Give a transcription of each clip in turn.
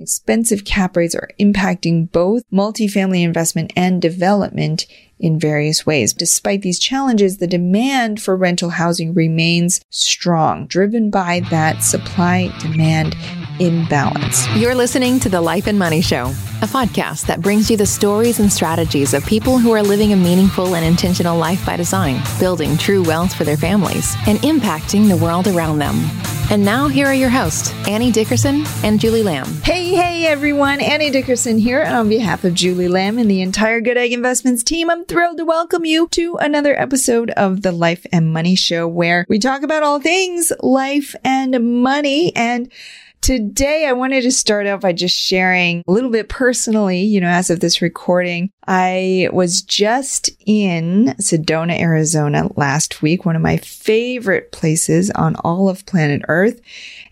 expensive cap rates are impacting both multifamily investment and development in various ways. Despite these challenges, the demand for rental housing remains strong, driven by that supply demand imbalance. You're listening to the Life and Money Show, a podcast that brings you the stories and strategies of people who are living a meaningful and intentional life by design, building true wealth for their families, and impacting the world around them. And now, here are your hosts, Annie Dickerson and Julie Lamb. Hey, hey, everyone. Annie Dickerson here. And on behalf of Julie Lamb and the entire Good Egg Investments team, I'm thrilled to welcome you to another episode of the Life and Money Show, where we talk about all things life and money. And Today, I wanted to start out by just sharing a little bit personally, you know, as of this recording. I was just in Sedona, Arizona last week, one of my favorite places on all of planet Earth.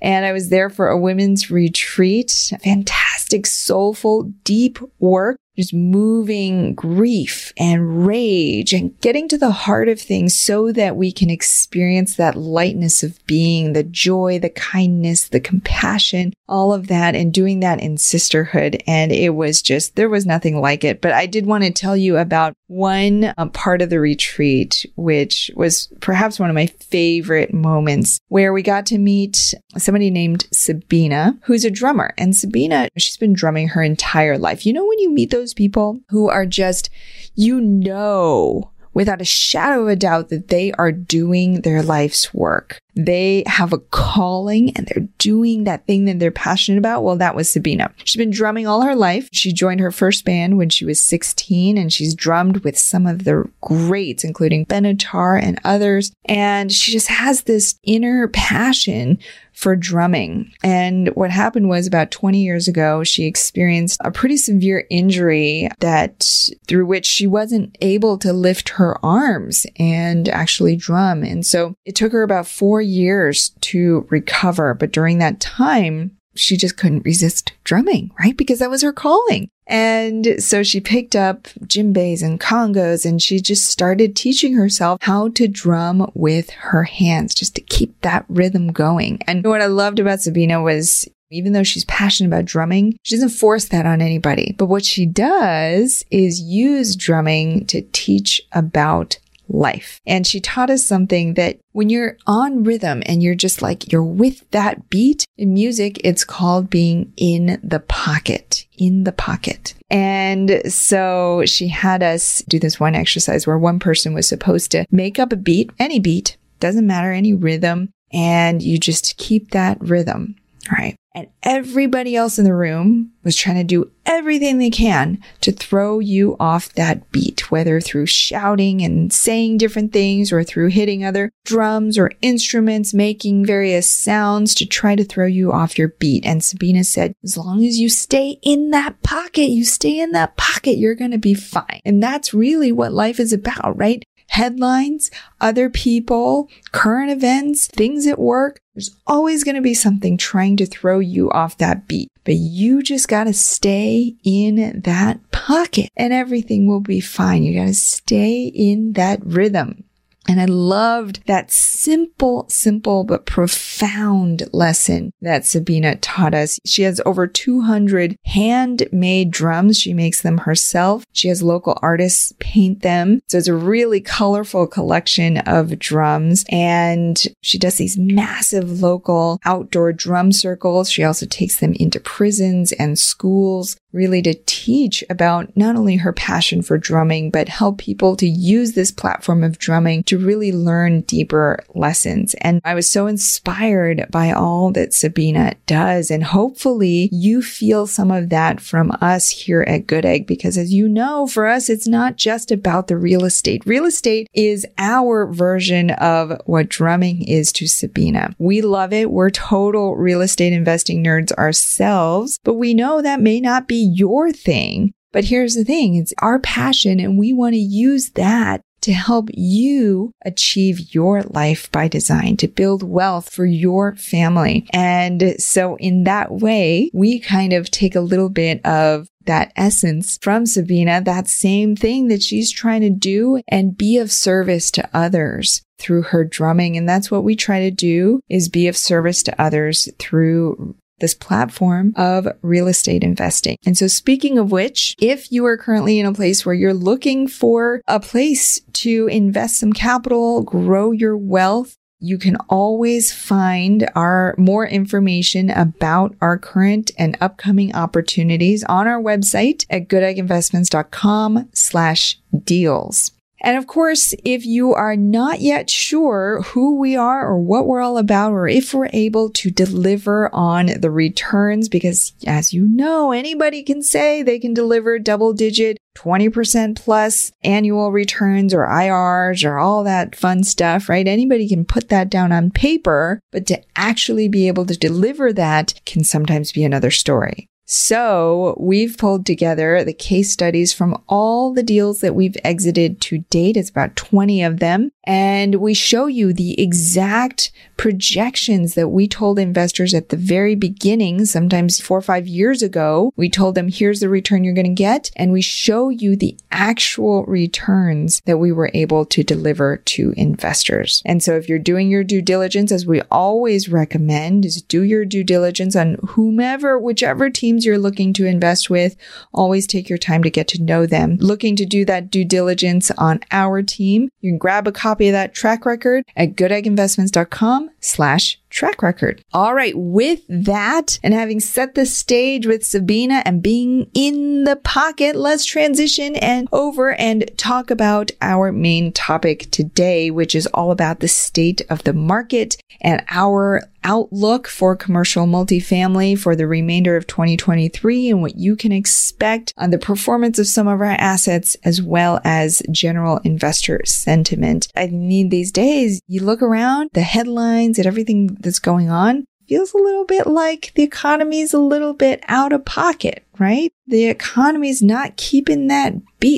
And I was there for a women's retreat. Fantastic, soulful, deep work just moving grief and rage and getting to the heart of things so that we can experience that lightness of being, the joy, the kindness, the compassion, all of that and doing that in sisterhood. And it was just, there was nothing like it. But I did want to tell you about one uh, part of the retreat, which was perhaps one of my favorite moments where we got to meet somebody named Sabina, who's a drummer. And Sabina, she's been drumming her entire life. You know, when you meet those people who are just, you know, without a shadow of a doubt that they are doing their life's work. They have a calling and they're doing that thing that they're passionate about. Well, that was Sabina. She's been drumming all her life. She joined her first band when she was 16 and she's drummed with some of the greats, including Benatar and others. And she just has this inner passion for drumming. And what happened was about 20 years ago, she experienced a pretty severe injury that through which she wasn't able to lift her arms and actually drum. And so it took her about four years to recover. But during that time, she just couldn't resist drumming, right? Because that was her calling. And so she picked up djembes and congos and she just started teaching herself how to drum with her hands just to keep that rhythm going. And what I loved about Sabina was even though she's passionate about drumming, she doesn't force that on anybody. But what she does is use drumming to teach about life. And she taught us something that when you're on rhythm and you're just like, you're with that beat in music, it's called being in the pocket, in the pocket. And so she had us do this one exercise where one person was supposed to make up a beat, any beat, doesn't matter, any rhythm, and you just keep that rhythm. Right. And everybody else in the room was trying to do everything they can to throw you off that beat, whether through shouting and saying different things or through hitting other drums or instruments, making various sounds to try to throw you off your beat. And Sabina said, as long as you stay in that pocket, you stay in that pocket, you're going to be fine. And that's really what life is about, right? Headlines, other people, current events, things at work. There's always going to be something trying to throw you off that beat, but you just got to stay in that pocket and everything will be fine. You got to stay in that rhythm. And I loved that simple, simple, but profound lesson that Sabina taught us. She has over 200 handmade drums. She makes them herself. She has local artists paint them. So it's a really colorful collection of drums. And she does these massive local outdoor drum circles. She also takes them into prisons and schools really to teach about not only her passion for drumming, but help people to use this platform of drumming to really learn deeper lessons. And I was so inspired by all that Sabina does. And hopefully you feel some of that from us here at Good Egg, because as you know, for us, it's not just about the real estate. Real estate is our version of what drumming is to Sabina. We love it. We're total real estate investing nerds ourselves, but we know that may not be your thing. But here's the thing. It's our passion and we want to use that to help you achieve your life by design, to build wealth for your family. And so in that way, we kind of take a little bit of that essence from Sabina, that same thing that she's trying to do and be of service to others through her drumming. And that's what we try to do is be of service to others through this platform of real estate investing. And so speaking of which, if you are currently in a place where you're looking for a place to invest some capital, grow your wealth, you can always find our more information about our current and upcoming opportunities on our website at goodegginvestments.com slash deals. And of course, if you are not yet sure who we are or what we're all about, or if we're able to deliver on the returns, because as you know, anybody can say they can deliver double digit 20% plus annual returns or IRs or all that fun stuff, right? Anybody can put that down on paper, but to actually be able to deliver that can sometimes be another story. So we've pulled together the case studies from all the deals that we've exited to date. It's about 20 of them. And we show you the exact projections that we told investors at the very beginning, sometimes four or five years ago. We told them, here's the return you're going to get. And we show you the actual returns that we were able to deliver to investors. And so if you're doing your due diligence, as we always recommend, is do your due diligence on whomever, whichever teams you're looking to invest with. Always take your time to get to know them. Looking to do that due diligence on our team, you can grab a copy copy of that track record at goodegginvestments.com slash track record. All right. With that and having set the stage with Sabina and being in the pocket, let's transition and over and talk about our main topic today, which is all about the state of the market and our outlook for commercial multifamily for the remainder of 2023 and what you can expect on the performance of some of our assets as well as general investor sentiment. I mean, these days you look around the headlines and everything that's going on feels a little bit like the economy's a little bit out of pocket, right? The economy's not keeping that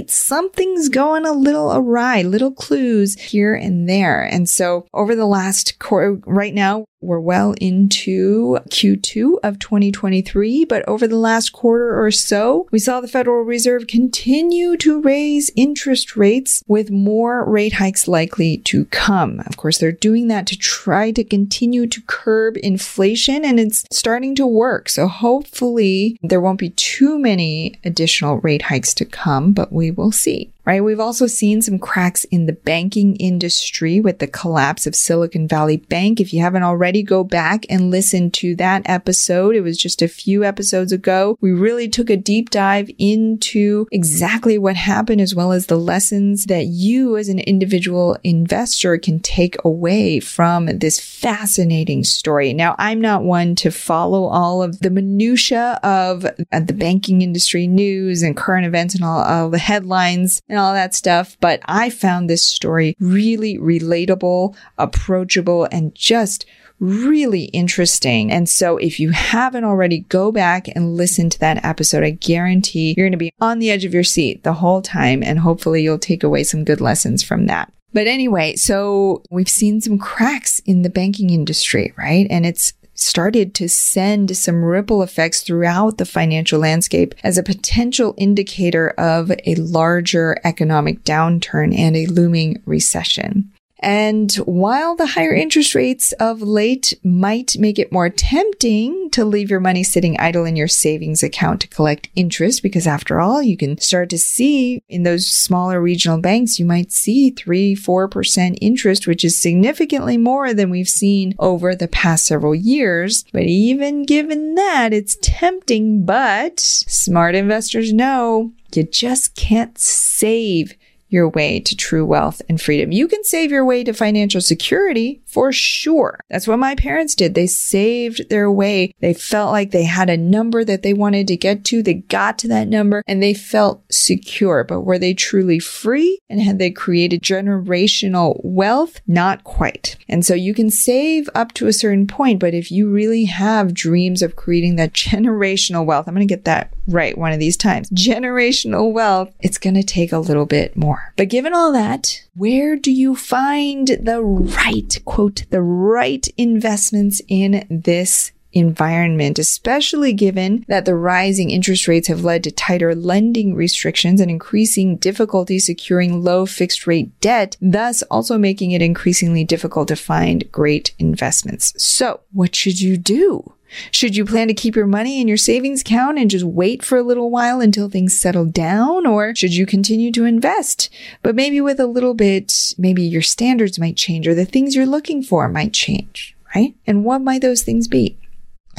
Something's going a little awry, little clues here and there. And so over the last quarter, right now, we're well into Q2 of 2023, but over the last quarter or so, we saw the Federal Reserve continue to raise interest rates with more rate hikes likely to come. Of course, they're doing that to try to continue to curb inflation and it's starting to work. So hopefully there won't be too many additional rate hikes to come, but we will see right? We've also seen some cracks in the banking industry with the collapse of Silicon Valley Bank. If you haven't already, go back and listen to that episode. It was just a few episodes ago. We really took a deep dive into exactly what happened as well as the lessons that you as an individual investor can take away from this fascinating story. Now, I'm not one to follow all of the minutia of the banking industry news and current events and all, all the headlines and all that stuff. But I found this story really relatable, approachable, and just really interesting. And so if you haven't already, go back and listen to that episode. I guarantee you're going to be on the edge of your seat the whole time. And hopefully you'll take away some good lessons from that. But anyway, so we've seen some cracks in the banking industry, right? And it's started to send some ripple effects throughout the financial landscape as a potential indicator of a larger economic downturn and a looming recession. And while the higher interest rates of late might make it more tempting to leave your money sitting idle in your savings account to collect interest, because after all, you can start to see in those smaller regional banks, you might see three, 4% interest, which is significantly more than we've seen over the past several years. But even given that, it's tempting, but smart investors know you just can't save your way to true wealth and freedom. You can save your way to financial security for sure. That's what my parents did. They saved their way. They felt like they had a number that they wanted to get to. They got to that number and they felt secure. But were they truly free and had they created generational wealth? Not quite. And so you can save up to a certain point, but if you really have dreams of creating that generational wealth, I'm going to get that right one of these times. Generational wealth, it's going to take a little bit more. But given all that, where do you find the right, quote, the right investments in this environment, especially given that the rising interest rates have led to tighter lending restrictions and increasing difficulty securing low fixed rate debt, thus also making it increasingly difficult to find great investments. So what should you do? Should you plan to keep your money in your savings account and just wait for a little while until things settle down? Or should you continue to invest? But maybe with a little bit, maybe your standards might change or the things you're looking for might change, right? And what might those things be?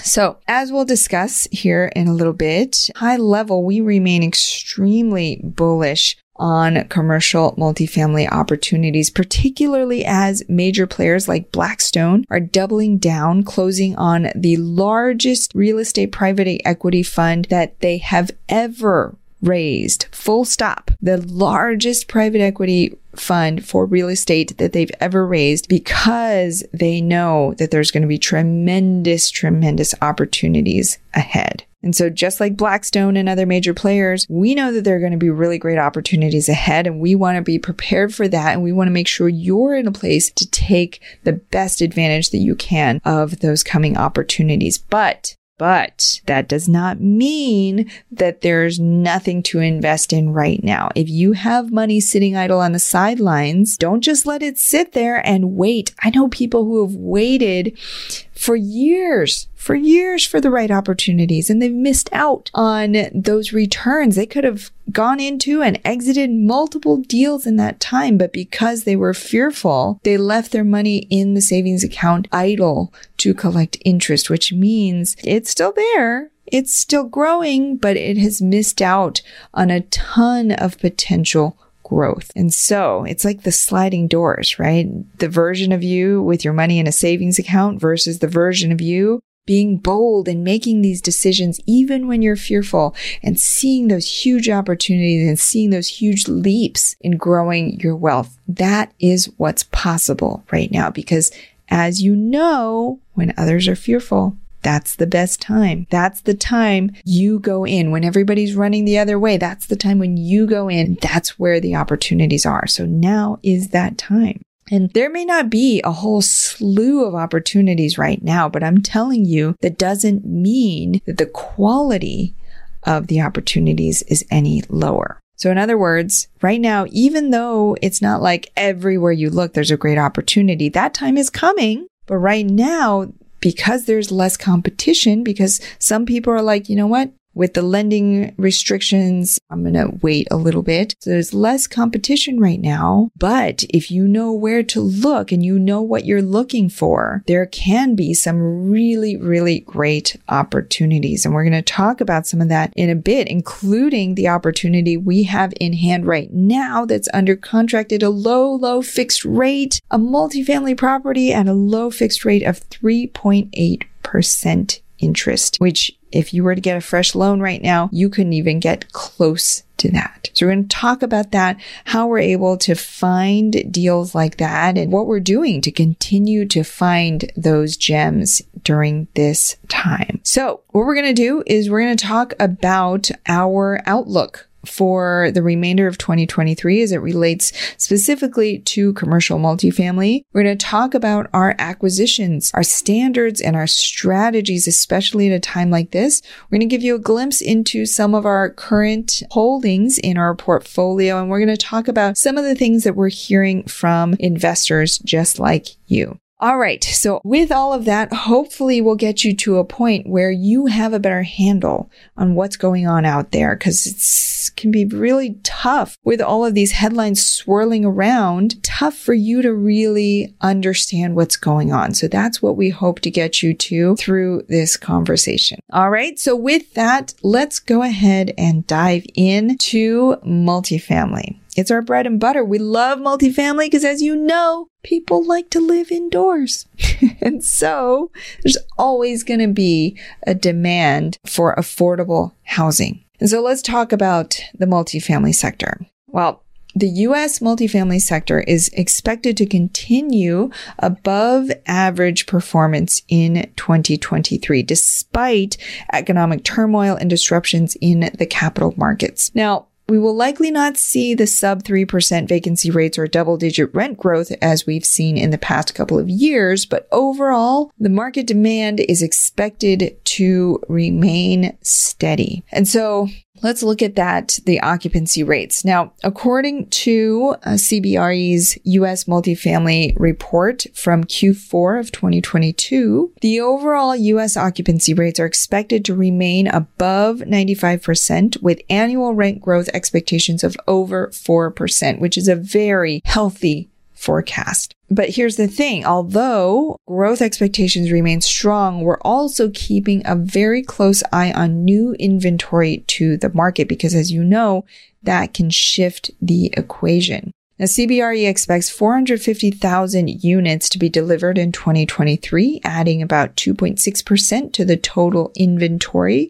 So, as we'll discuss here in a little bit, high level, we remain extremely bullish on commercial multifamily opportunities, particularly as major players like Blackstone are doubling down, closing on the largest real estate private equity fund that they have ever raised. Full stop. The largest private equity fund for real estate that they've ever raised because they know that there's going to be tremendous, tremendous opportunities ahead. And so just like Blackstone and other major players, we know that there are going to be really great opportunities ahead and we want to be prepared for that. And we want to make sure you're in a place to take the best advantage that you can of those coming opportunities. But but that does not mean that there's nothing to invest in right now. If you have money sitting idle on the sidelines, don't just let it sit there and wait. I know people who have waited for years, for years for the right opportunities and they've missed out on those returns. They could have gone into and exited multiple deals in that time, but because they were fearful, they left their money in the savings account idle to collect interest, which means it's still there. It's still growing, but it has missed out on a ton of potential growth. And so it's like the sliding doors, right? The version of you with your money in a savings account versus the version of you being bold and making these decisions, even when you're fearful and seeing those huge opportunities and seeing those huge leaps in growing your wealth. That is what's possible right now because as you know, when others are fearful, that's the best time. That's the time you go in when everybody's running the other way. That's the time when you go in. That's where the opportunities are. So now is that time. And there may not be a whole slew of opportunities right now, but I'm telling you that doesn't mean that the quality of the opportunities is any lower. So in other words, right now, even though it's not like everywhere you look, there's a great opportunity, that time is coming. But right now, because there's less competition, because some people are like, you know what? With the lending restrictions, I'm going to wait a little bit. So there's less competition right now. But if you know where to look and you know what you're looking for, there can be some really, really great opportunities. And we're going to talk about some of that in a bit, including the opportunity we have in hand right now that's under contract at a low, low fixed rate, a multifamily property at a low fixed rate of 3.8% interest, which if you were to get a fresh loan right now, you couldn't even get close to that. So we're going to talk about that, how we're able to find deals like that and what we're doing to continue to find those gems during this time. So what we're going to do is we're going to talk about our outlook for the remainder of 2023 as it relates specifically to commercial multifamily. We're going to talk about our acquisitions, our standards, and our strategies, especially at a time like this. We're going to give you a glimpse into some of our current holdings in our portfolio, and we're going to talk about some of the things that we're hearing from investors just like you. All right. So with all of that, hopefully we'll get you to a point where you have a better handle on what's going on out there because it can be really tough with all of these headlines swirling around, tough for you to really understand what's going on. So that's what we hope to get you to through this conversation. All right. So with that, let's go ahead and dive into multifamily. It's our bread and butter. We love multifamily because as you know, people like to live indoors. and so there's always going to be a demand for affordable housing. And so let's talk about the multifamily sector. Well, the US multifamily sector is expected to continue above average performance in 2023, despite economic turmoil and disruptions in the capital markets. Now, we will likely not see the sub 3% vacancy rates or double digit rent growth as we've seen in the past couple of years, but overall, the market demand is expected to remain steady. And so let's look at that, the occupancy rates. Now, according to uh, CBRE's US multifamily report from Q4 of 2022, the overall US occupancy rates are expected to remain above 95% with annual rent growth expectations of over 4%, which is a very healthy forecast. But here's the thing. Although growth expectations remain strong, we're also keeping a very close eye on new inventory to the market because as you know, that can shift the equation. Now, CBRE expects 450,000 units to be delivered in 2023, adding about 2.6% to the total inventory.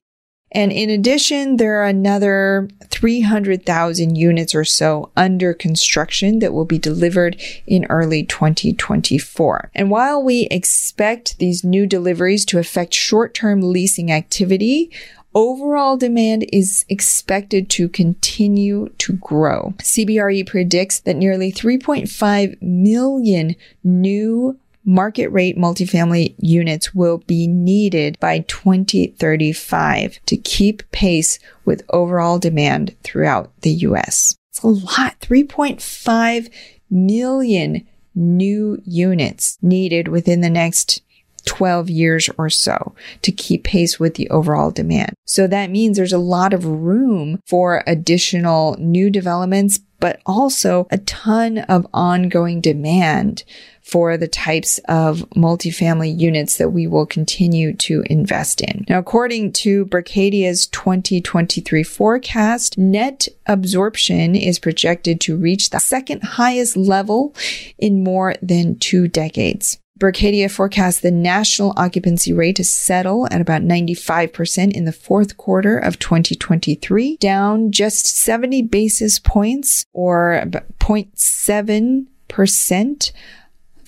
And in addition, there are another 300,000 units or so under construction that will be delivered in early 2024. And while we expect these new deliveries to affect short-term leasing activity, overall demand is expected to continue to grow. CBRE predicts that nearly 3.5 million new market rate multifamily units will be needed by 2035 to keep pace with overall demand throughout the US. It's a lot. 3.5 million new units needed within the next 12 years or so to keep pace with the overall demand. So that means there's a lot of room for additional new developments, but also a ton of ongoing demand for the types of multifamily units that we will continue to invest in. Now, according to Berkadia's 2023 forecast, net absorption is projected to reach the second highest level in more than two decades. Berkadia forecasts the national occupancy rate to settle at about 95% in the fourth quarter of 2023, down just 70 basis points or 0.7%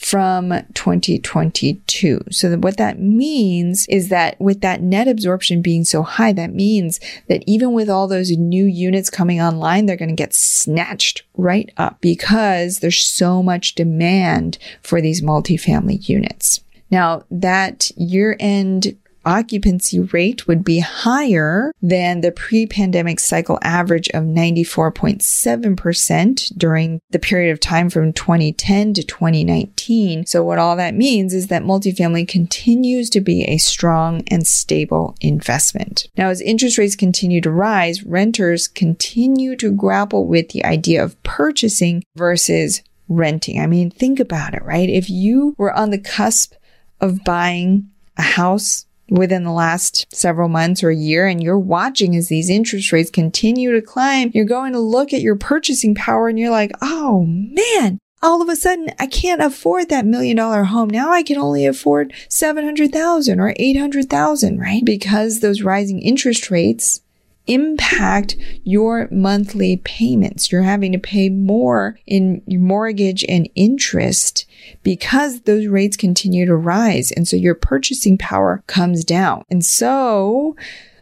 from 2022. So what that means is that with that net absorption being so high, that means that even with all those new units coming online, they're going to get snatched right up because there's so much demand for these multifamily units. Now that year end occupancy rate would be higher than the pre-pandemic cycle average of 94.7% during the period of time from 2010 to 2019. So what all that means is that multifamily continues to be a strong and stable investment. Now, as interest rates continue to rise, renters continue to grapple with the idea of purchasing versus renting. I mean, think about it, right? If you were on the cusp of buying a house within the last several months or a year and you're watching as these interest rates continue to climb, you're going to look at your purchasing power and you're like, oh man, all of a sudden I can't afford that million dollar home. Now I can only afford 700,000 or 800,000, right? Because those rising interest rates impact your monthly payments. You're having to pay more in mortgage and interest because those rates continue to rise. And so your purchasing power comes down. And so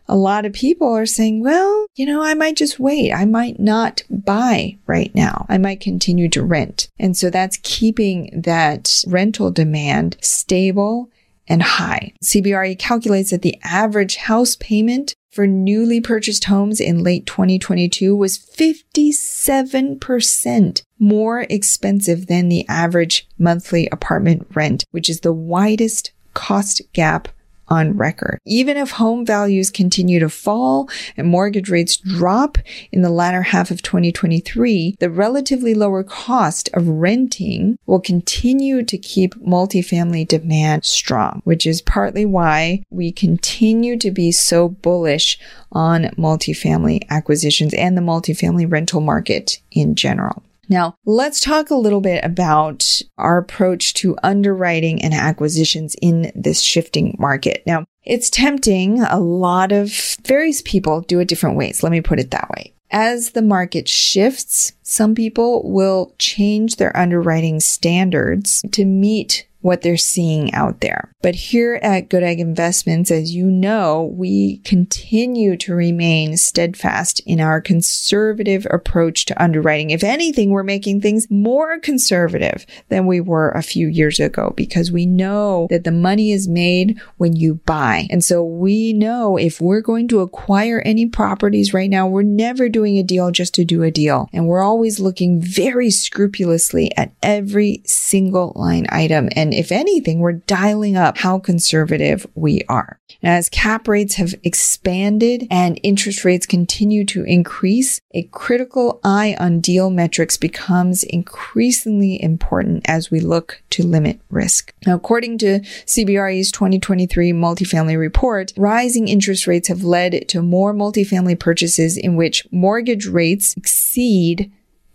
a lot of people are saying, well, you know, I might just wait. I might not buy right now. I might continue to rent. And so that's keeping that rental demand stable and high. CBRE calculates that the average house payment for newly purchased homes in late 2022 was 57% more expensive than the average monthly apartment rent, which is the widest cost gap on record. Even if home values continue to fall and mortgage rates drop in the latter half of 2023, the relatively lower cost of renting will continue to keep multifamily demand strong, which is partly why we continue to be so bullish on multifamily acquisitions and the multifamily rental market in general. Now, let's talk a little bit about our approach to underwriting and acquisitions in this shifting market. Now, it's tempting. A lot of various people do it different ways. Let me put it that way. As the market shifts, some people will change their underwriting standards to meet what they're seeing out there. But here at Good Egg Investments, as you know, we continue to remain steadfast in our conservative approach to underwriting. If anything, we're making things more conservative than we were a few years ago because we know that the money is made when you buy. And so we know if we're going to acquire any properties right now, we're never doing a deal just to do a deal. And we're always looking very scrupulously at every single line item. And if anything, we're dialing up how conservative we are. Now, as cap rates have expanded and interest rates continue to increase, a critical eye on deal metrics becomes increasingly important as we look to limit risk. Now, according to CBRE's 2023 multifamily report, rising interest rates have led to more multifamily purchases in which mortgage rates exceed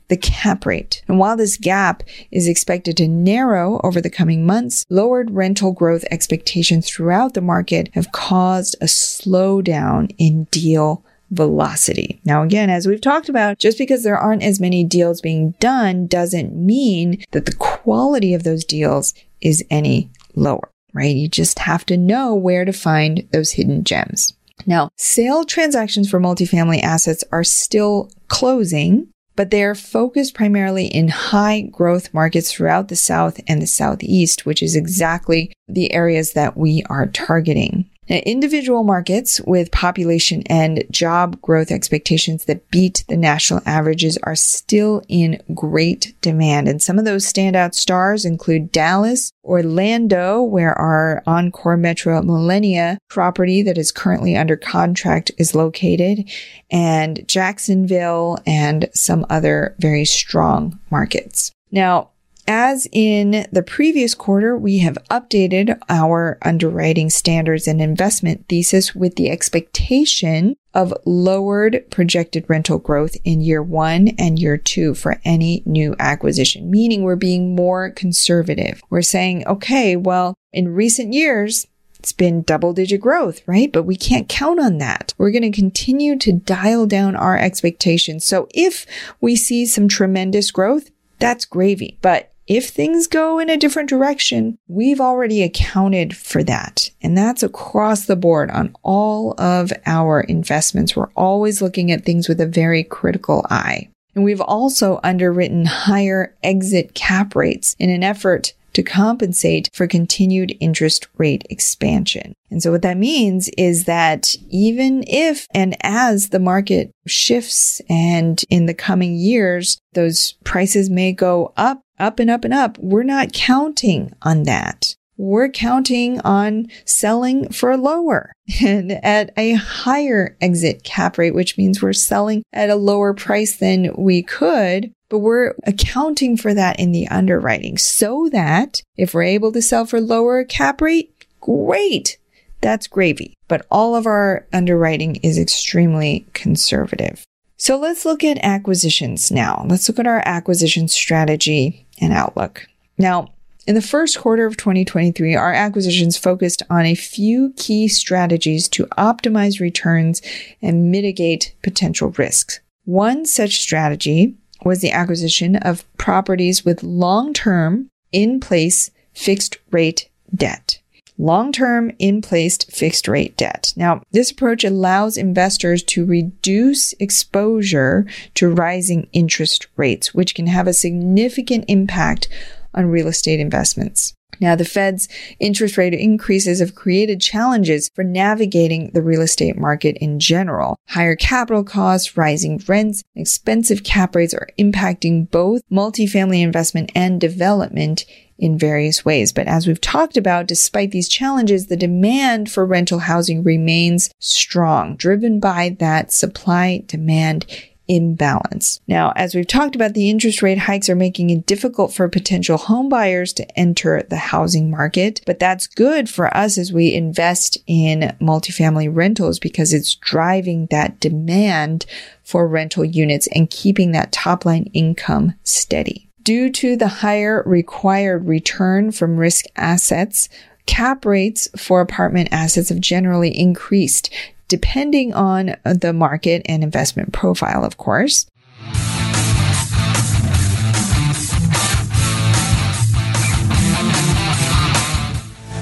the cap rate. And while this gap is expected to narrow over the coming months, lowered rental growth expectations throughout the market have caused a slowdown in deal velocity. Now, again, as we've talked about, just because there aren't as many deals being done doesn't mean that the quality of those deals is any lower, right? You just have to know where to find those hidden gems. Now, sale transactions for multifamily assets are still closing, but they are focused primarily in high growth markets throughout the South and the Southeast, which is exactly the areas that we are targeting. Now, individual markets with population and job growth expectations that beat the national averages are still in great demand. And some of those standout stars include Dallas, Orlando, where our Encore Metro Millenia property that is currently under contract is located, and Jacksonville and some other very strong markets. Now, as in the previous quarter, we have updated our underwriting standards and investment thesis with the expectation of lowered projected rental growth in year one and year two for any new acquisition, meaning we're being more conservative. We're saying, okay, well, in recent years, it's been double digit growth, right? But we can't count on that. We're going to continue to dial down our expectations. So if we see some tremendous growth, that's gravy. But if things go in a different direction, we've already accounted for that. And that's across the board on all of our investments. We're always looking at things with a very critical eye. And we've also underwritten higher exit cap rates in an effort to compensate for continued interest rate expansion. And so what that means is that even if and as the market shifts and in the coming years, those prices may go up, up and up and up, we're not counting on that. We're counting on selling for lower and at a higher exit cap rate, which means we're selling at a lower price than we could but we're accounting for that in the underwriting so that if we're able to sell for lower cap rate, great. That's gravy. But all of our underwriting is extremely conservative. So let's look at acquisitions now. Let's look at our acquisition strategy and outlook. Now, in the first quarter of 2023, our acquisitions focused on a few key strategies to optimize returns and mitigate potential risks. One such strategy was the acquisition of properties with long-term in place fixed rate debt. Long-term in place fixed rate debt. Now, this approach allows investors to reduce exposure to rising interest rates, which can have a significant impact on real estate investments. Now, the Fed's interest rate increases have created challenges for navigating the real estate market in general. Higher capital costs, rising rents, expensive cap rates are impacting both multifamily investment and development in various ways. But as we've talked about, despite these challenges, the demand for rental housing remains strong, driven by that supply demand imbalance. Now, as we've talked about, the interest rate hikes are making it difficult for potential home buyers to enter the housing market, but that's good for us as we invest in multifamily rentals because it's driving that demand for rental units and keeping that top line income steady. Due to the higher required return from risk assets, cap rates for apartment assets have generally increased depending on the market and investment profile, of course.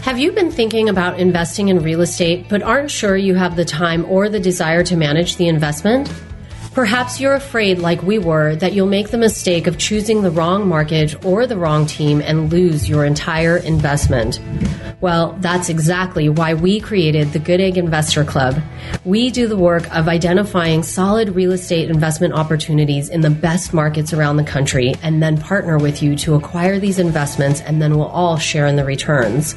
Have you been thinking about investing in real estate but aren't sure you have the time or the desire to manage the investment? Perhaps you're afraid, like we were, that you'll make the mistake of choosing the wrong mortgage or the wrong team and lose your entire investment. Well, that's exactly why we created the Good Egg Investor Club. We do the work of identifying solid real estate investment opportunities in the best markets around the country and then partner with you to acquire these investments and then we'll all share in the returns.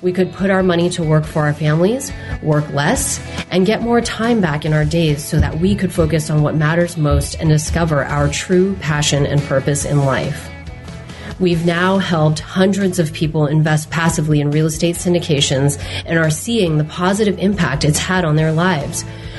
We could put our money to work for our families, work less, and get more time back in our days so that we could focus on what matters most and discover our true passion and purpose in life. We've now helped hundreds of people invest passively in real estate syndications and are seeing the positive impact it's had on their lives.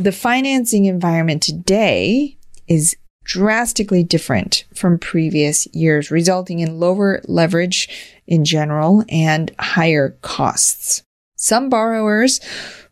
The financing environment today is drastically different from previous years, resulting in lower leverage in general and higher costs. Some borrowers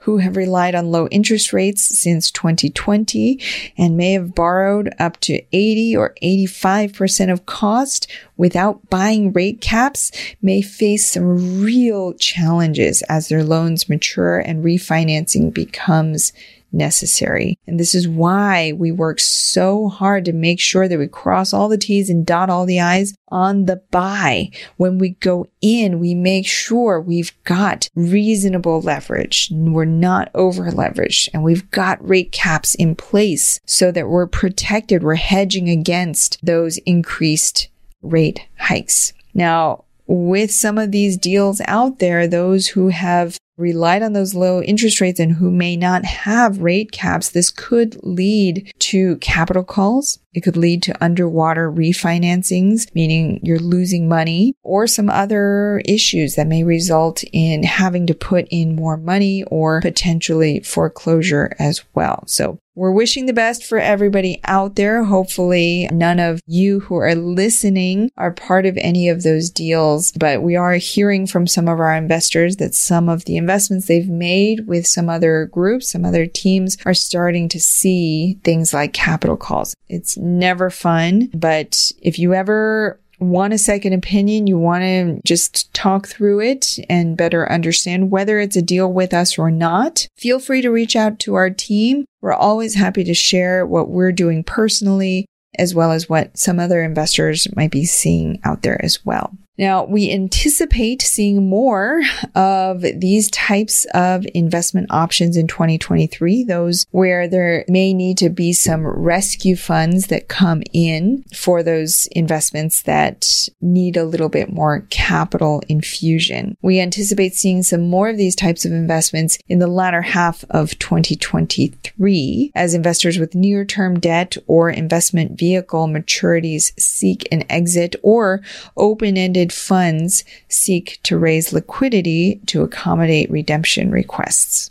who have relied on low interest rates since 2020 and may have borrowed up to 80 or 85% of cost without buying rate caps may face some real challenges as their loans mature and refinancing becomes necessary. And this is why we work so hard to make sure that we cross all the T's and dot all the I's on the buy. When we go in, we make sure we've got reasonable leverage. We're not over leveraged and we've got rate caps in place so that we're protected. We're hedging against those increased rate hikes. Now, with some of these deals out there, those who have relied on those low interest rates and who may not have rate caps, this could lead to capital calls. It could lead to underwater refinancings, meaning you're losing money or some other issues that may result in having to put in more money or potentially foreclosure as well. So we're wishing the best for everybody out there. Hopefully none of you who are listening are part of any of those deals, but we are hearing from some of our investors that some of the investments they've made with some other groups, some other teams are starting to see things like capital calls. It's never fun, but if you ever want a second opinion, you want to just talk through it and better understand whether it's a deal with us or not, feel free to reach out to our team. We're always happy to share what we're doing personally, as well as what some other investors might be seeing out there as well. Now, we anticipate seeing more of these types of investment options in 2023, those where there may need to be some rescue funds that come in for those investments that need a little bit more capital infusion. We anticipate seeing some more of these types of investments in the latter half of 2023 as investors with near term debt or investment vehicle maturities seek an exit or open ended funds seek to raise liquidity to accommodate redemption requests.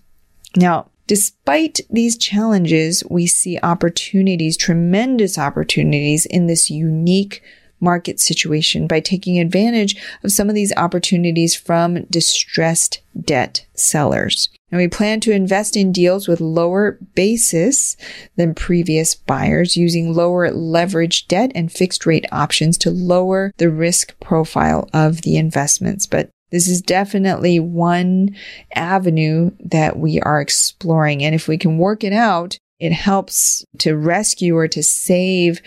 Now, Despite these challenges, we see opportunities, tremendous opportunities in this unique market situation by taking advantage of some of these opportunities from distressed debt sellers. And we plan to invest in deals with lower basis than previous buyers using lower leverage debt and fixed rate options to lower the risk profile of the investments. But this is definitely one avenue that we are exploring. And if we can work it out, it helps to rescue or to save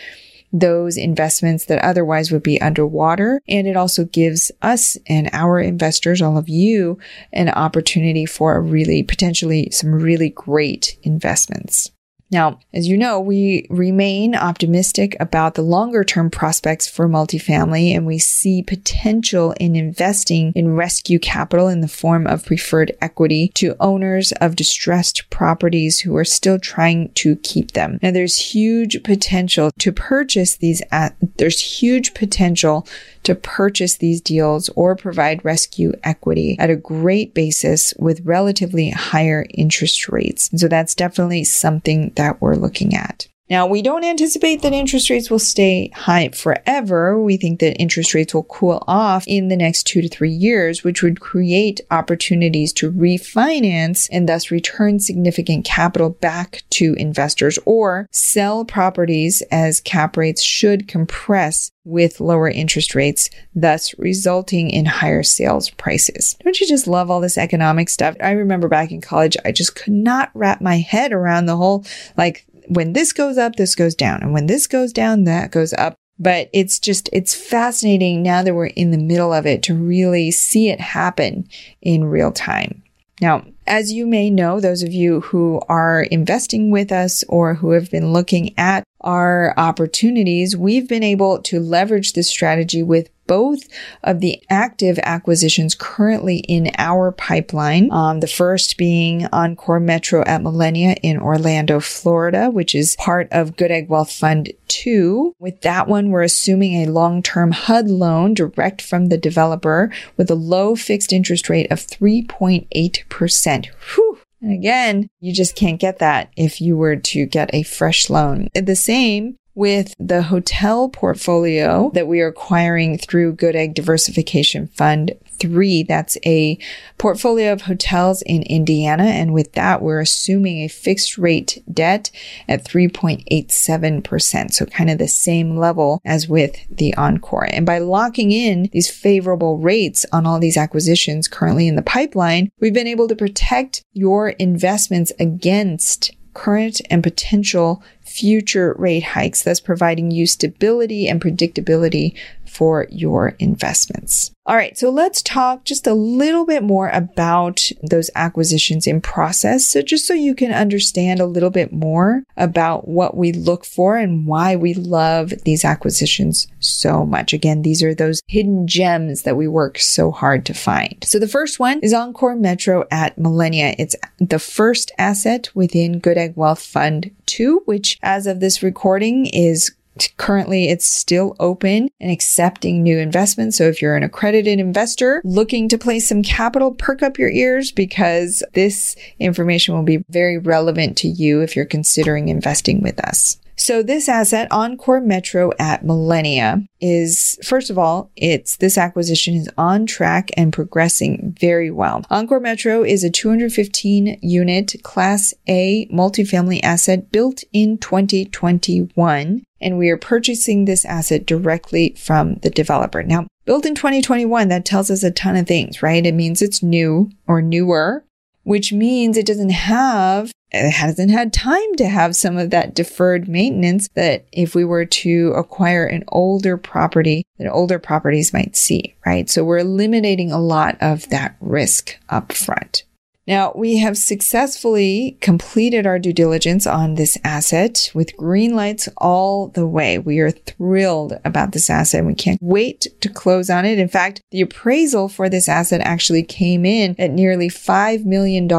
those investments that otherwise would be underwater. And it also gives us and our investors, all of you, an opportunity for really potentially some really great investments. Now, as you know, we remain optimistic about the longer term prospects for multifamily and we see potential in investing in rescue capital in the form of preferred equity to owners of distressed properties who are still trying to keep them. Now, there's huge potential to purchase these at, there's huge potential to purchase these deals or provide rescue equity at a great basis with relatively higher interest rates. And so that's definitely something that we're looking at. Now, we don't anticipate that interest rates will stay high forever. We think that interest rates will cool off in the next two to three years, which would create opportunities to refinance and thus return significant capital back to investors or sell properties as cap rates should compress with lower interest rates, thus resulting in higher sales prices. Don't you just love all this economic stuff? I remember back in college, I just could not wrap my head around the whole like when this goes up, this goes down. And when this goes down, that goes up. But it's just, it's fascinating now that we're in the middle of it to really see it happen in real time. Now, as you may know, those of you who are investing with us or who have been looking at our opportunities, we've been able to leverage this strategy with both of the active acquisitions currently in our pipeline. Um, the first being Encore Metro at Millenia in Orlando, Florida, which is part of Good Egg Wealth Fund 2. With that one, we're assuming a long-term HUD loan direct from the developer with a low fixed interest rate of 3.8%. Whew. And again, you just can't get that if you were to get a fresh loan. The same with the hotel portfolio that we are acquiring through Good Egg Diversification Fund 3. That's a portfolio of hotels in Indiana. And with that, we're assuming a fixed rate debt at 3.87%. So kind of the same level as with the Encore. And by locking in these favorable rates on all these acquisitions currently in the pipeline, we've been able to protect your investments against current and potential future rate hikes, thus providing you stability and predictability for your investments. All right. So let's talk just a little bit more about those acquisitions in process. So just so you can understand a little bit more about what we look for and why we love these acquisitions so much. Again, these are those hidden gems that we work so hard to find. So the first one is Encore Metro at Millenia. It's the first asset within Good Egg Wealth Fund 2, which as of this recording is Currently, it's still open and accepting new investments. So if you're an accredited investor looking to place some capital, perk up your ears because this information will be very relevant to you if you're considering investing with us. So this asset, Encore Metro at Millenia, is first of all, it's this acquisition is on track and progressing very well. Encore Metro is a 215 unit class A multifamily asset built in 2021 and we are purchasing this asset directly from the developer. Now, built in 2021, that tells us a ton of things, right? It means it's new or newer, which means it doesn't have, it hasn't had time to have some of that deferred maintenance that if we were to acquire an older property, that older properties might see, right? So we're eliminating a lot of that risk up front. Now, we have successfully completed our due diligence on this asset with green lights all the way. We are thrilled about this asset. We can't wait to close on it. In fact, the appraisal for this asset actually came in at nearly $5 million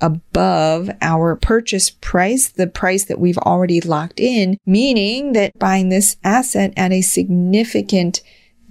above our purchase price, the price that we've already locked in, meaning that buying this asset at a significant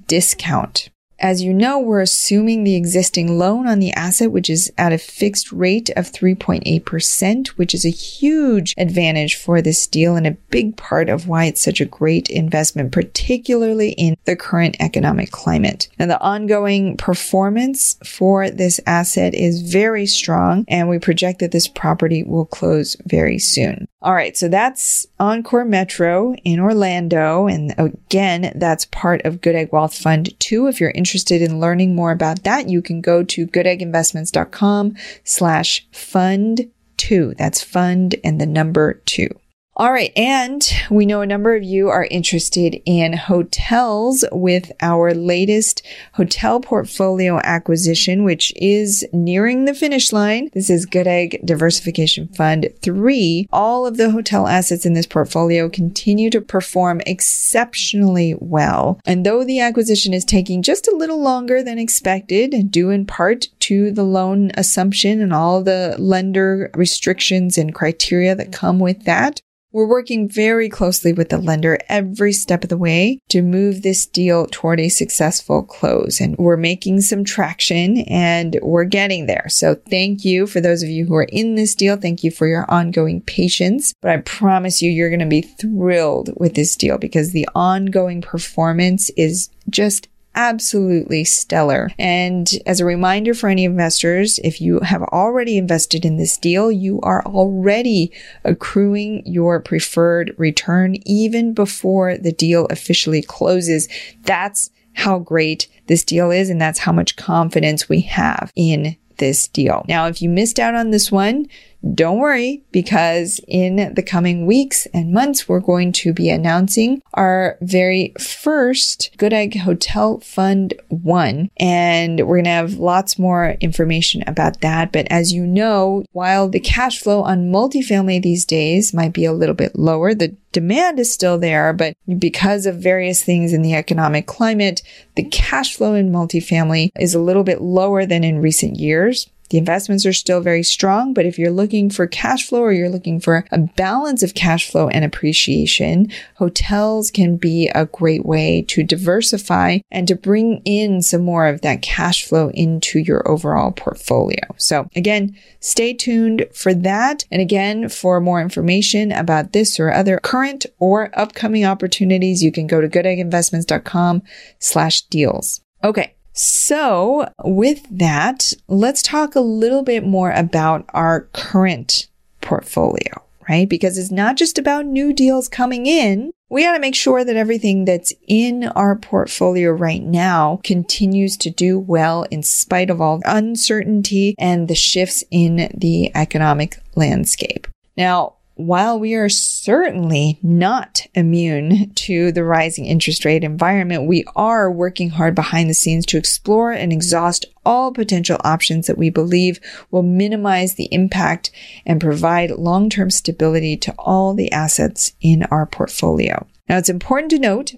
discount. As you know, we're assuming the existing loan on the asset, which is at a fixed rate of 3.8%, which is a huge advantage for this deal and a big part of why it's such a great investment, particularly in the current economic climate. And the ongoing performance for this asset is very strong, and we project that this property will close very soon. All right, so that's Encore Metro in Orlando. And again, that's part of Good Egg Wealth Fund 2. If you're interested in learning more about that, you can go to goodegginvestments.com slash fund two. That's fund and the number two. All right. And we know a number of you are interested in hotels with our latest hotel portfolio acquisition, which is nearing the finish line. This is Good Egg Diversification Fund 3. All of the hotel assets in this portfolio continue to perform exceptionally well. And though the acquisition is taking just a little longer than expected, due in part to the loan assumption and all the lender restrictions and criteria that come with that, we're working very closely with the lender every step of the way to move this deal toward a successful close. And we're making some traction and we're getting there. So thank you for those of you who are in this deal. Thank you for your ongoing patience. But I promise you, you're going to be thrilled with this deal because the ongoing performance is just absolutely stellar. And as a reminder for any investors, if you have already invested in this deal, you are already accruing your preferred return even before the deal officially closes. That's how great this deal is. And that's how much confidence we have in this deal. Now, if you missed out on this one, don't worry because in the coming weeks and months, we're going to be announcing our very first Good Egg Hotel Fund 1. And we're going to have lots more information about that. But as you know, while the cash flow on multifamily these days might be a little bit lower, the demand is still there, but because of various things in the economic climate, the cash flow in multifamily is a little bit lower than in recent years. The investments are still very strong, but if you're looking for cash flow or you're looking for a balance of cash flow and appreciation, hotels can be a great way to diversify and to bring in some more of that cash flow into your overall portfolio. So again, stay tuned for that. And again, for more information about this or other current or upcoming opportunities, you can go to goodegginvestments.com slash deals. Okay. So with that, let's talk a little bit more about our current portfolio, right? Because it's not just about new deals coming in. We got to make sure that everything that's in our portfolio right now continues to do well in spite of all uncertainty and the shifts in the economic landscape. Now, while we are certainly not immune to the rising interest rate environment, we are working hard behind the scenes to explore and exhaust all potential options that we believe will minimize the impact and provide long-term stability to all the assets in our portfolio. Now, it's important to note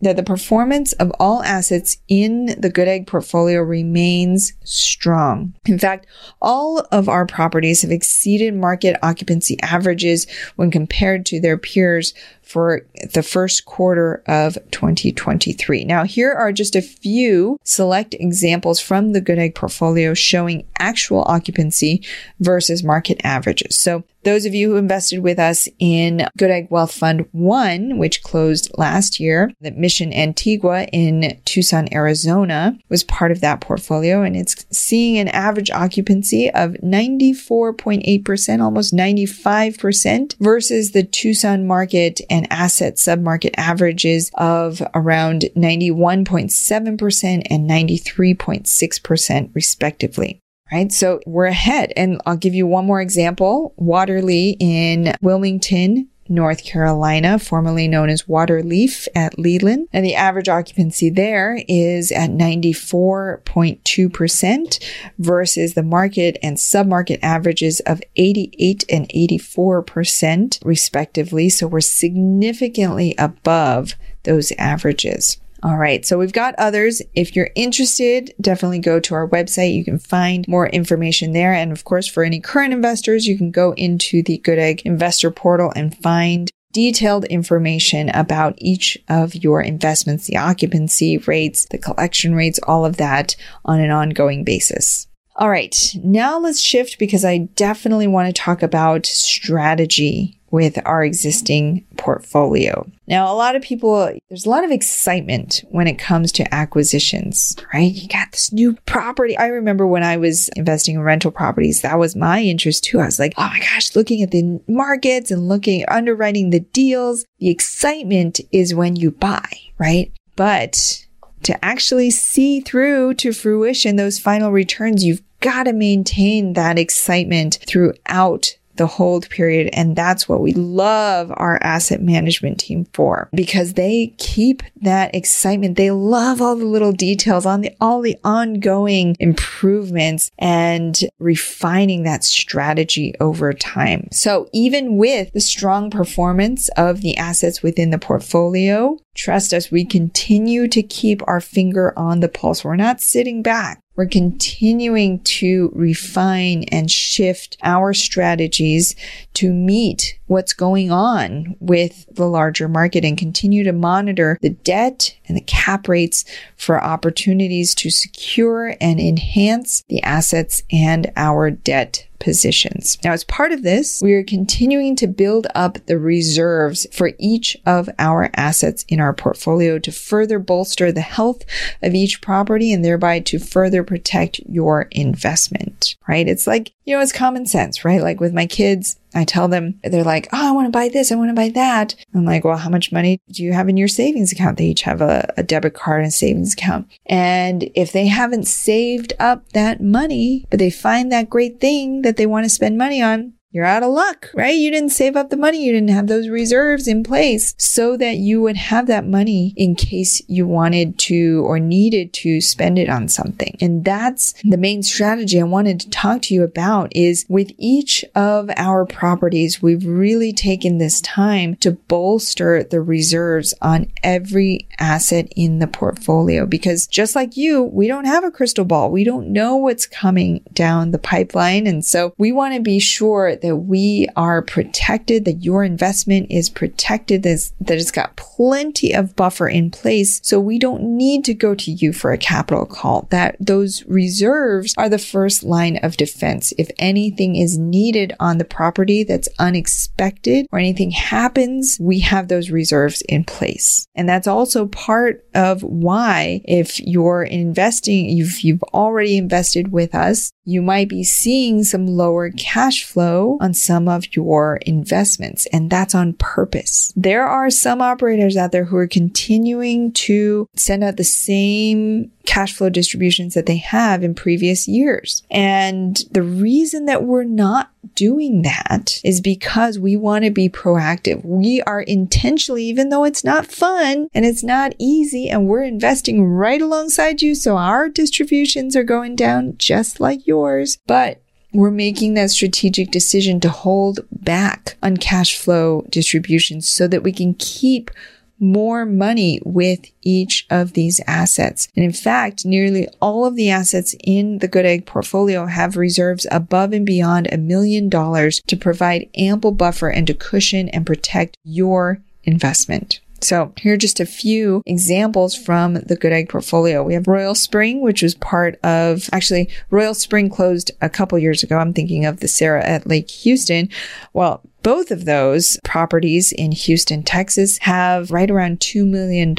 that the performance of all assets in the Good Egg portfolio remains strong. In fact, all of our properties have exceeded market occupancy averages when compared to their peers for the first quarter of 2023. Now, here are just a few select examples from the Good Egg portfolio showing actual occupancy versus market averages. So those of you who invested with us in Good Egg Wealth Fund 1, which closed last year, the Mission Antigua in Tucson, Arizona was part of that portfolio and it's seeing an average occupancy of 94.8%, almost 95% versus the Tucson market and asset submarket averages of around 91.7% and 93.6% respectively right? So we're ahead. And I'll give you one more example. Waterlea in Wilmington, North Carolina, formerly known as Waterleaf at Leland. And the average occupancy there is at 94.2% versus the market and submarket averages of 88 and 84% respectively. So we're significantly above those averages. All right. So we've got others. If you're interested, definitely go to our website. You can find more information there. And of course, for any current investors, you can go into the Good Egg investor portal and find detailed information about each of your investments, the occupancy rates, the collection rates, all of that on an ongoing basis. All right. Now let's shift because I definitely want to talk about strategy with our existing portfolio. Now, a lot of people, there's a lot of excitement when it comes to acquisitions, right? You got this new property. I remember when I was investing in rental properties, that was my interest too. I was like, oh my gosh, looking at the markets and looking, underwriting the deals. The excitement is when you buy, right? But to actually see through to fruition those final returns, you've got to maintain that excitement throughout the hold period. And that's what we love our asset management team for because they keep that excitement. They love all the little details on the, all the ongoing improvements and refining that strategy over time. So even with the strong performance of the assets within the portfolio, trust us, we continue to keep our finger on the pulse. We're not sitting back. We're continuing to refine and shift our strategies to meet what's going on with the larger market and continue to monitor the debt and the cap rates for opportunities to secure and enhance the assets and our debt positions. Now, as part of this, we are continuing to build up the reserves for each of our assets in our portfolio to further bolster the health of each property and thereby to further protect your investment, right? It's like, you know, it's common sense, right? Like with my kids, I tell them, they're like, Oh, I want to buy this. I want to buy that. I'm like, well, how much money do you have in your savings account? They each have a, a debit card and savings account. And if they haven't saved up that money, but they find that great thing that they want to spend money on, you're out of luck, right? You didn't save up the money. You didn't have those reserves in place so that you would have that money in case you wanted to or needed to spend it on something. And that's the main strategy I wanted to talk to you about is with each of our properties, we've really taken this time to bolster the reserves on every asset in the portfolio because just like you, we don't have a crystal ball. We don't know what's coming down the pipeline. And so we want to be sure that that we are protected, that your investment is protected, that it's got plenty of buffer in place. So we don't need to go to you for a capital call, that those reserves are the first line of defense. If anything is needed on the property that's unexpected or anything happens, we have those reserves in place. And that's also part of why if you're investing, you've, you've already invested with us, you might be seeing some lower cash flow on some of your investments, and that's on purpose. There are some operators out there who are continuing to send out the same cash flow distributions that they have in previous years. And the reason that we're not doing that is because we want to be proactive. We are intentionally, even though it's not fun and it's not easy, and we're investing right alongside you. So our distributions are going down just like yours. But we're making that strategic decision to hold back on cash flow distributions so that we can keep more money with each of these assets. And in fact, nearly all of the assets in the Good Egg portfolio have reserves above and beyond a million dollars to provide ample buffer and to cushion and protect your investment. So here are just a few examples from the Good Egg portfolio. We have Royal Spring, which was part of, actually, Royal Spring closed a couple years ago. I'm thinking of the Sarah at Lake Houston. Well, both of those properties in Houston, Texas have right around $2 million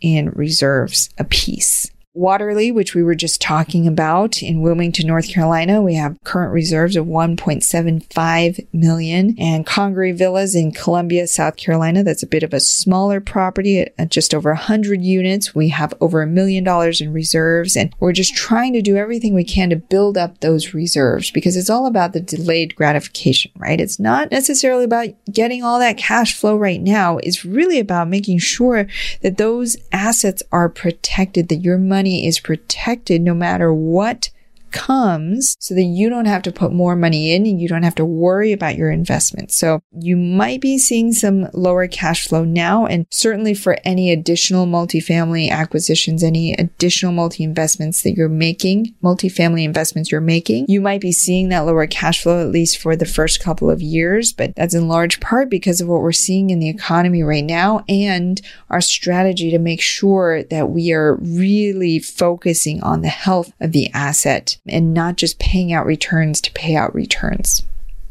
in reserves apiece. Waterley, which we were just talking about in Wilmington, North Carolina, we have current reserves of 1.75 million and Congaree Villas in Columbia, South Carolina. That's a bit of a smaller property at just over 100 units. We have over a million dollars in reserves and we're just trying to do everything we can to build up those reserves because it's all about the delayed gratification, right? It's not necessarily about getting all that cash flow right now. It's really about making sure that those assets are protected, that your money money is protected no matter what comes so that you don't have to put more money in and you don't have to worry about your investment. So you might be seeing some lower cash flow now. And certainly for any additional multifamily acquisitions, any additional multi investments that you're making, multifamily investments you're making, you might be seeing that lower cash flow at least for the first couple of years. But that's in large part because of what we're seeing in the economy right now and our strategy to make sure that we are really focusing on the health of the asset and not just paying out returns to pay out returns.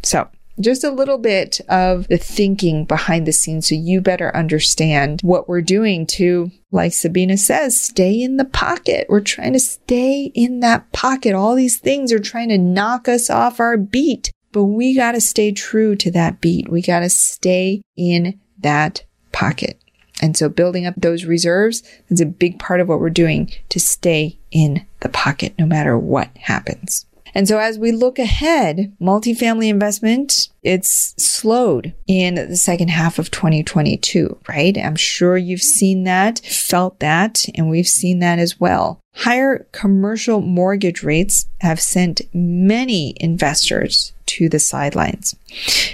So, just a little bit of the thinking behind the scenes so you better understand what we're doing to, like Sabina says, stay in the pocket. We're trying to stay in that pocket. All these things are trying to knock us off our beat, but we got to stay true to that beat. We got to stay in that pocket. And so building up those reserves is a big part of what we're doing to stay in the pocket no matter what happens. And so as we look ahead, multifamily investment, it's slowed in the second half of 2022, right? I'm sure you've seen that, felt that, and we've seen that as well. Higher commercial mortgage rates have sent many investors to the sidelines.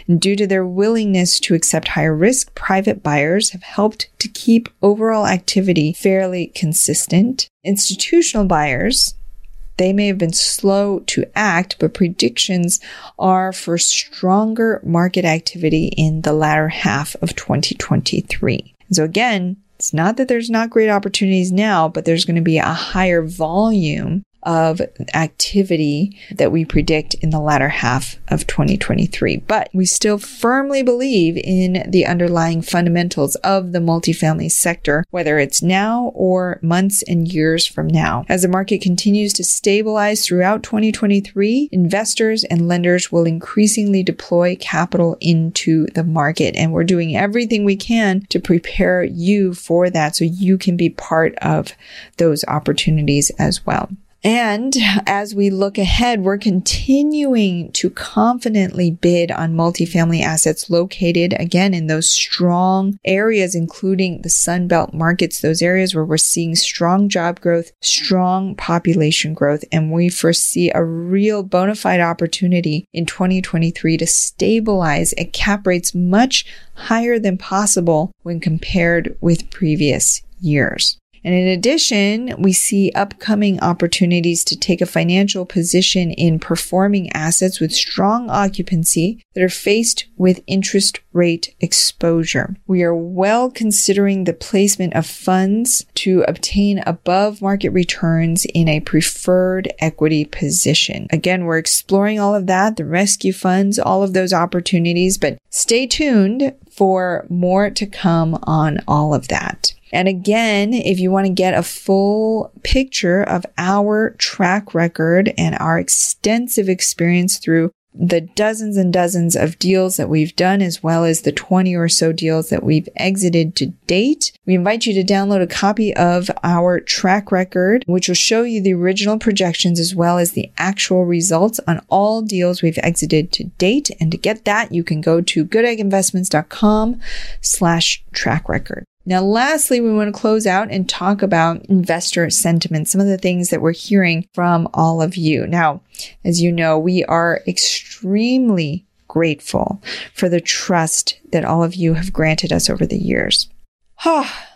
Due to their willingness to accept higher risk, private buyers have helped to keep overall activity fairly consistent. Institutional buyers, they may have been slow to act, but predictions are for stronger market activity in the latter half of 2023. So again, it's not that there's not great opportunities now, but there's going to be a higher volume of activity that we predict in the latter half of 2023. But we still firmly believe in the underlying fundamentals of the multifamily sector, whether it's now or months and years from now. As the market continues to stabilize throughout 2023, investors and lenders will increasingly deploy capital into the market. And we're doing everything we can to prepare you for that so you can be part of those opportunities as well. And as we look ahead, we're continuing to confidently bid on multifamily assets located again in those strong areas, including the Sunbelt markets, those areas where we're seeing strong job growth, strong population growth, and we foresee a real bona fide opportunity in 2023 to stabilize at cap rates much higher than possible when compared with previous years. And in addition, we see upcoming opportunities to take a financial position in performing assets with strong occupancy that are faced with interest rate exposure. We are well considering the placement of funds to obtain above market returns in a preferred equity position. Again, we're exploring all of that, the rescue funds, all of those opportunities, but stay tuned for more to come on all of that. And again, if you want to get a full picture of our track record and our extensive experience through the dozens and dozens of deals that we've done, as well as the 20 or so deals that we've exited to date. We invite you to download a copy of our track record, which will show you the original projections as well as the actual results on all deals we've exited to date. And to get that, you can go to goodegginvestments.com slash track record. Now, lastly, we want to close out and talk about investor sentiment, some of the things that we're hearing from all of you. Now, as you know, we are extremely grateful for the trust that all of you have granted us over the years. Ah,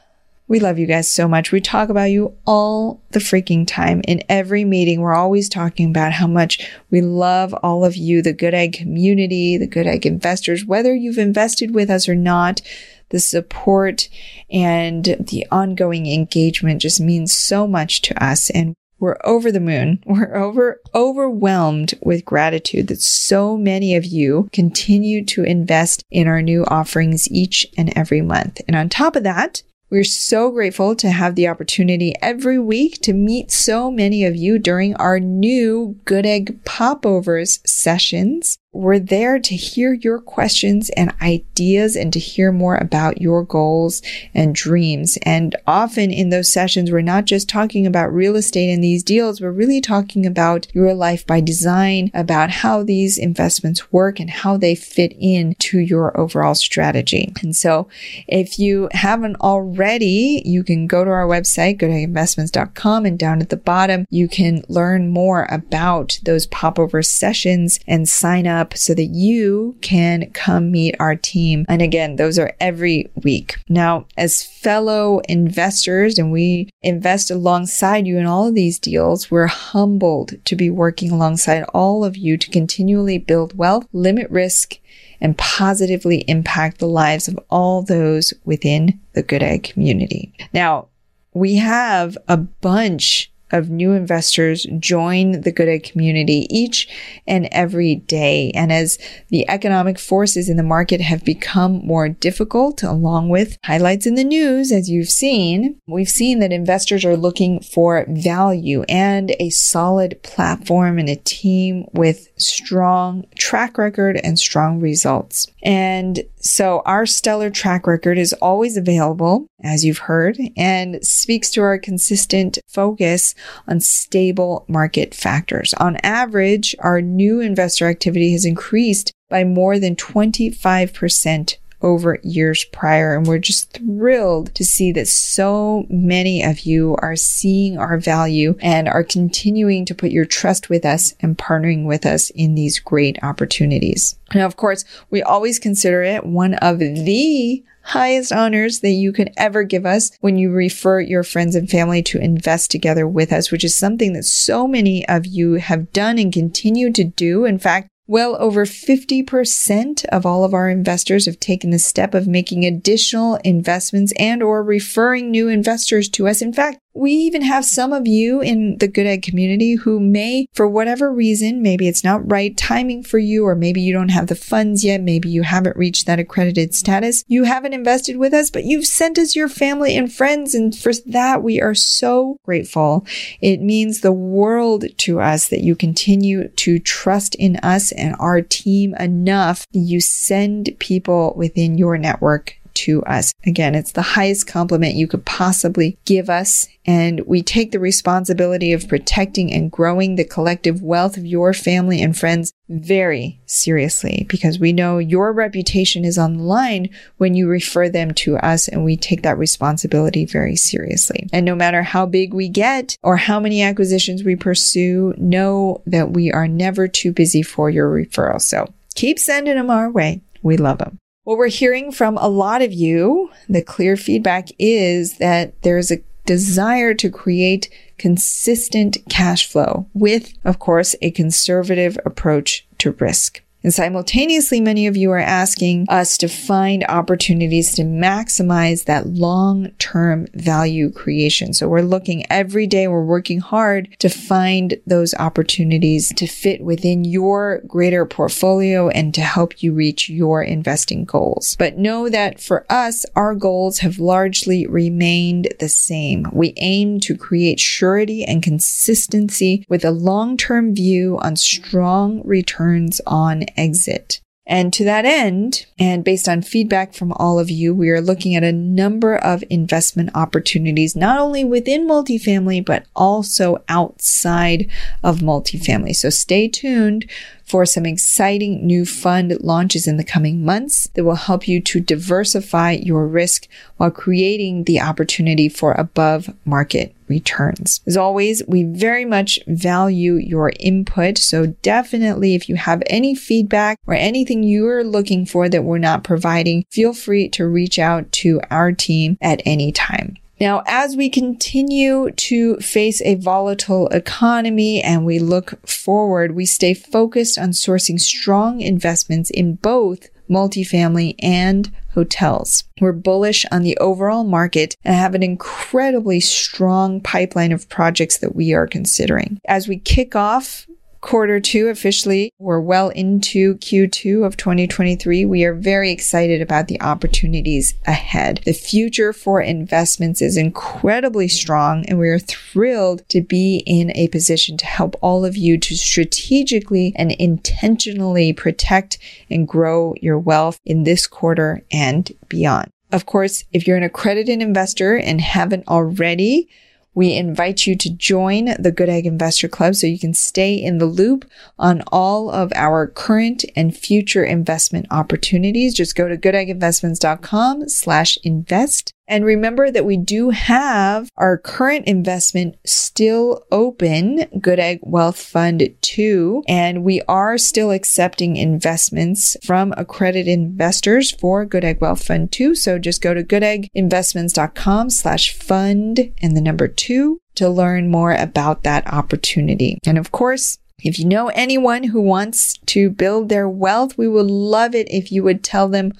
we love you guys so much. We talk about you all the freaking time. In every meeting, we're always talking about how much we love all of you, the Good Egg community, the Good Egg investors, whether you've invested with us or not the support and the ongoing engagement just means so much to us. And we're over the moon. We're over overwhelmed with gratitude that so many of you continue to invest in our new offerings each and every month. And on top of that, we're so grateful to have the opportunity every week to meet so many of you during our new Good Egg Popovers sessions. We're there to hear your questions and ideas and to hear more about your goals and dreams. And often in those sessions, we're not just talking about real estate and these deals. We're really talking about your life by design, about how these investments work and how they fit in to your overall strategy. And so if you haven't already, you can go to our website, goodegginvestments.com and down at the bottom, you can learn more about those popover sessions and sign up up so that you can come meet our team. And again, those are every week. Now, as fellow investors, and we invest alongside you in all of these deals, we're humbled to be working alongside all of you to continually build wealth, limit risk, and positively impact the lives of all those within the Good Egg community. Now, we have a bunch of new investors join the Good Egg community each and every day. And as the economic forces in the market have become more difficult, along with highlights in the news, as you've seen, we've seen that investors are looking for value and a solid platform and a team with strong track record and strong results. And so our stellar track record is always available, as you've heard, and speaks to our consistent focus on stable market factors. On average, our new investor activity has increased by more than 25% over years prior. And we're just thrilled to see that so many of you are seeing our value and are continuing to put your trust with us and partnering with us in these great opportunities. Now, of course, we always consider it one of the highest honors that you can ever give us when you refer your friends and family to invest together with us, which is something that so many of you have done and continue to do. In fact, well over 50% of all of our investors have taken the step of making additional investments and or referring new investors to us. In fact, we even have some of you in the Good Egg community who may, for whatever reason, maybe it's not right timing for you, or maybe you don't have the funds yet, maybe you haven't reached that accredited status. You haven't invested with us, but you've sent us your family and friends. And for that, we are so grateful. It means the world to us that you continue to trust in us and our team enough. You send people within your network to us. Again, it's the highest compliment you could possibly give us. And we take the responsibility of protecting and growing the collective wealth of your family and friends very seriously because we know your reputation is on the line when you refer them to us and we take that responsibility very seriously. And no matter how big we get or how many acquisitions we pursue, know that we are never too busy for your referral. So keep sending them our way. We love them. What we're hearing from a lot of you, the clear feedback is that there's a desire to create consistent cash flow with, of course, a conservative approach to risk. And simultaneously, many of you are asking us to find opportunities to maximize that long term value creation. So we're looking every day, we're working hard to find those opportunities to fit within your greater portfolio and to help you reach your investing goals. But know that for us, our goals have largely remained the same. We aim to create surety and consistency with a long term view on strong returns on exit. And to that end, and based on feedback from all of you, we are looking at a number of investment opportunities, not only within multifamily, but also outside of multifamily. So stay tuned for some exciting new fund launches in the coming months that will help you to diversify your risk while creating the opportunity for above market returns. As always, we very much value your input. So definitely, if you have any feedback or anything you're looking for that we're not providing, feel free to reach out to our team at any time. Now, as we continue to face a volatile economy and we look forward, we stay focused on sourcing strong investments in both multifamily and hotels. We're bullish on the overall market and have an incredibly strong pipeline of projects that we are considering. As we kick off quarter two officially. We're well into Q2 of 2023. We are very excited about the opportunities ahead. The future for investments is incredibly strong and we are thrilled to be in a position to help all of you to strategically and intentionally protect and grow your wealth in this quarter and beyond. Of course, if you're an accredited investor and haven't already, we invite you to join the Good Egg Investor Club so you can stay in the loop on all of our current and future investment opportunities. Just go to goodegginvestments.com slash invest and remember that we do have our current investment still open, Good Egg Wealth Fund 2, and we are still accepting investments from accredited investors for Good Egg Wealth Fund 2. So just go to goodegginvestments.com slash fund and the number two to learn more about that opportunity. And of course, if you know anyone who wants to build their wealth, we would love it if you would tell them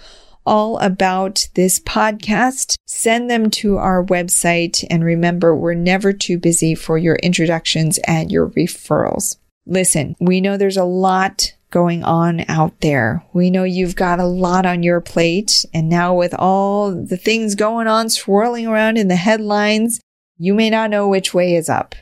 all about this podcast, send them to our website. And remember, we're never too busy for your introductions and your referrals. Listen, we know there's a lot going on out there. We know you've got a lot on your plate. And now with all the things going on swirling around in the headlines, you may not know which way is up,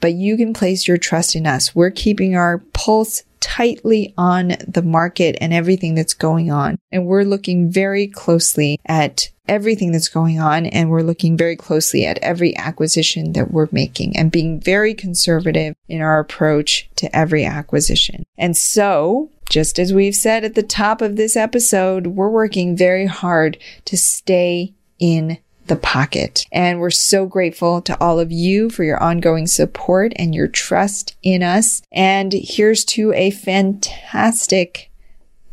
but you can place your trust in us. We're keeping our pulse tightly on the market and everything that's going on. And we're looking very closely at everything that's going on and we're looking very closely at every acquisition that we're making and being very conservative in our approach to every acquisition. And so, just as we've said at the top of this episode, we're working very hard to stay in the pocket. And we're so grateful to all of you for your ongoing support and your trust in us. And here's to a fantastic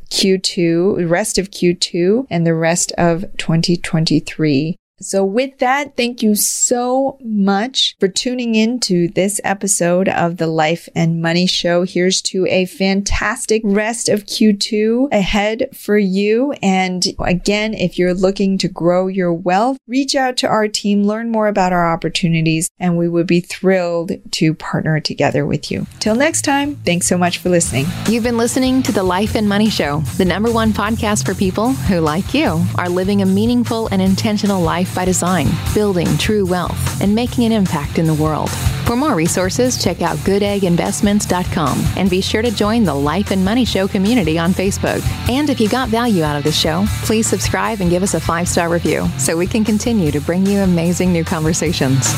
Q2, rest of Q2 and the rest of 2023. So with that, thank you so much for tuning in to this episode of the Life and Money Show. Here's to a fantastic rest of Q2 ahead for you. And again, if you're looking to grow your wealth, reach out to our team, learn more about our opportunities, and we would be thrilled to partner together with you. Till next time, thanks so much for listening. You've been listening to the Life and Money Show, the number one podcast for people who, like you, are living a meaningful and intentional life by design, building true wealth, and making an impact in the world. For more resources, check out goodegginvestments.com and be sure to join the Life and Money Show community on Facebook. And if you got value out of the show, please subscribe and give us a five star review so we can continue to bring you amazing new conversations.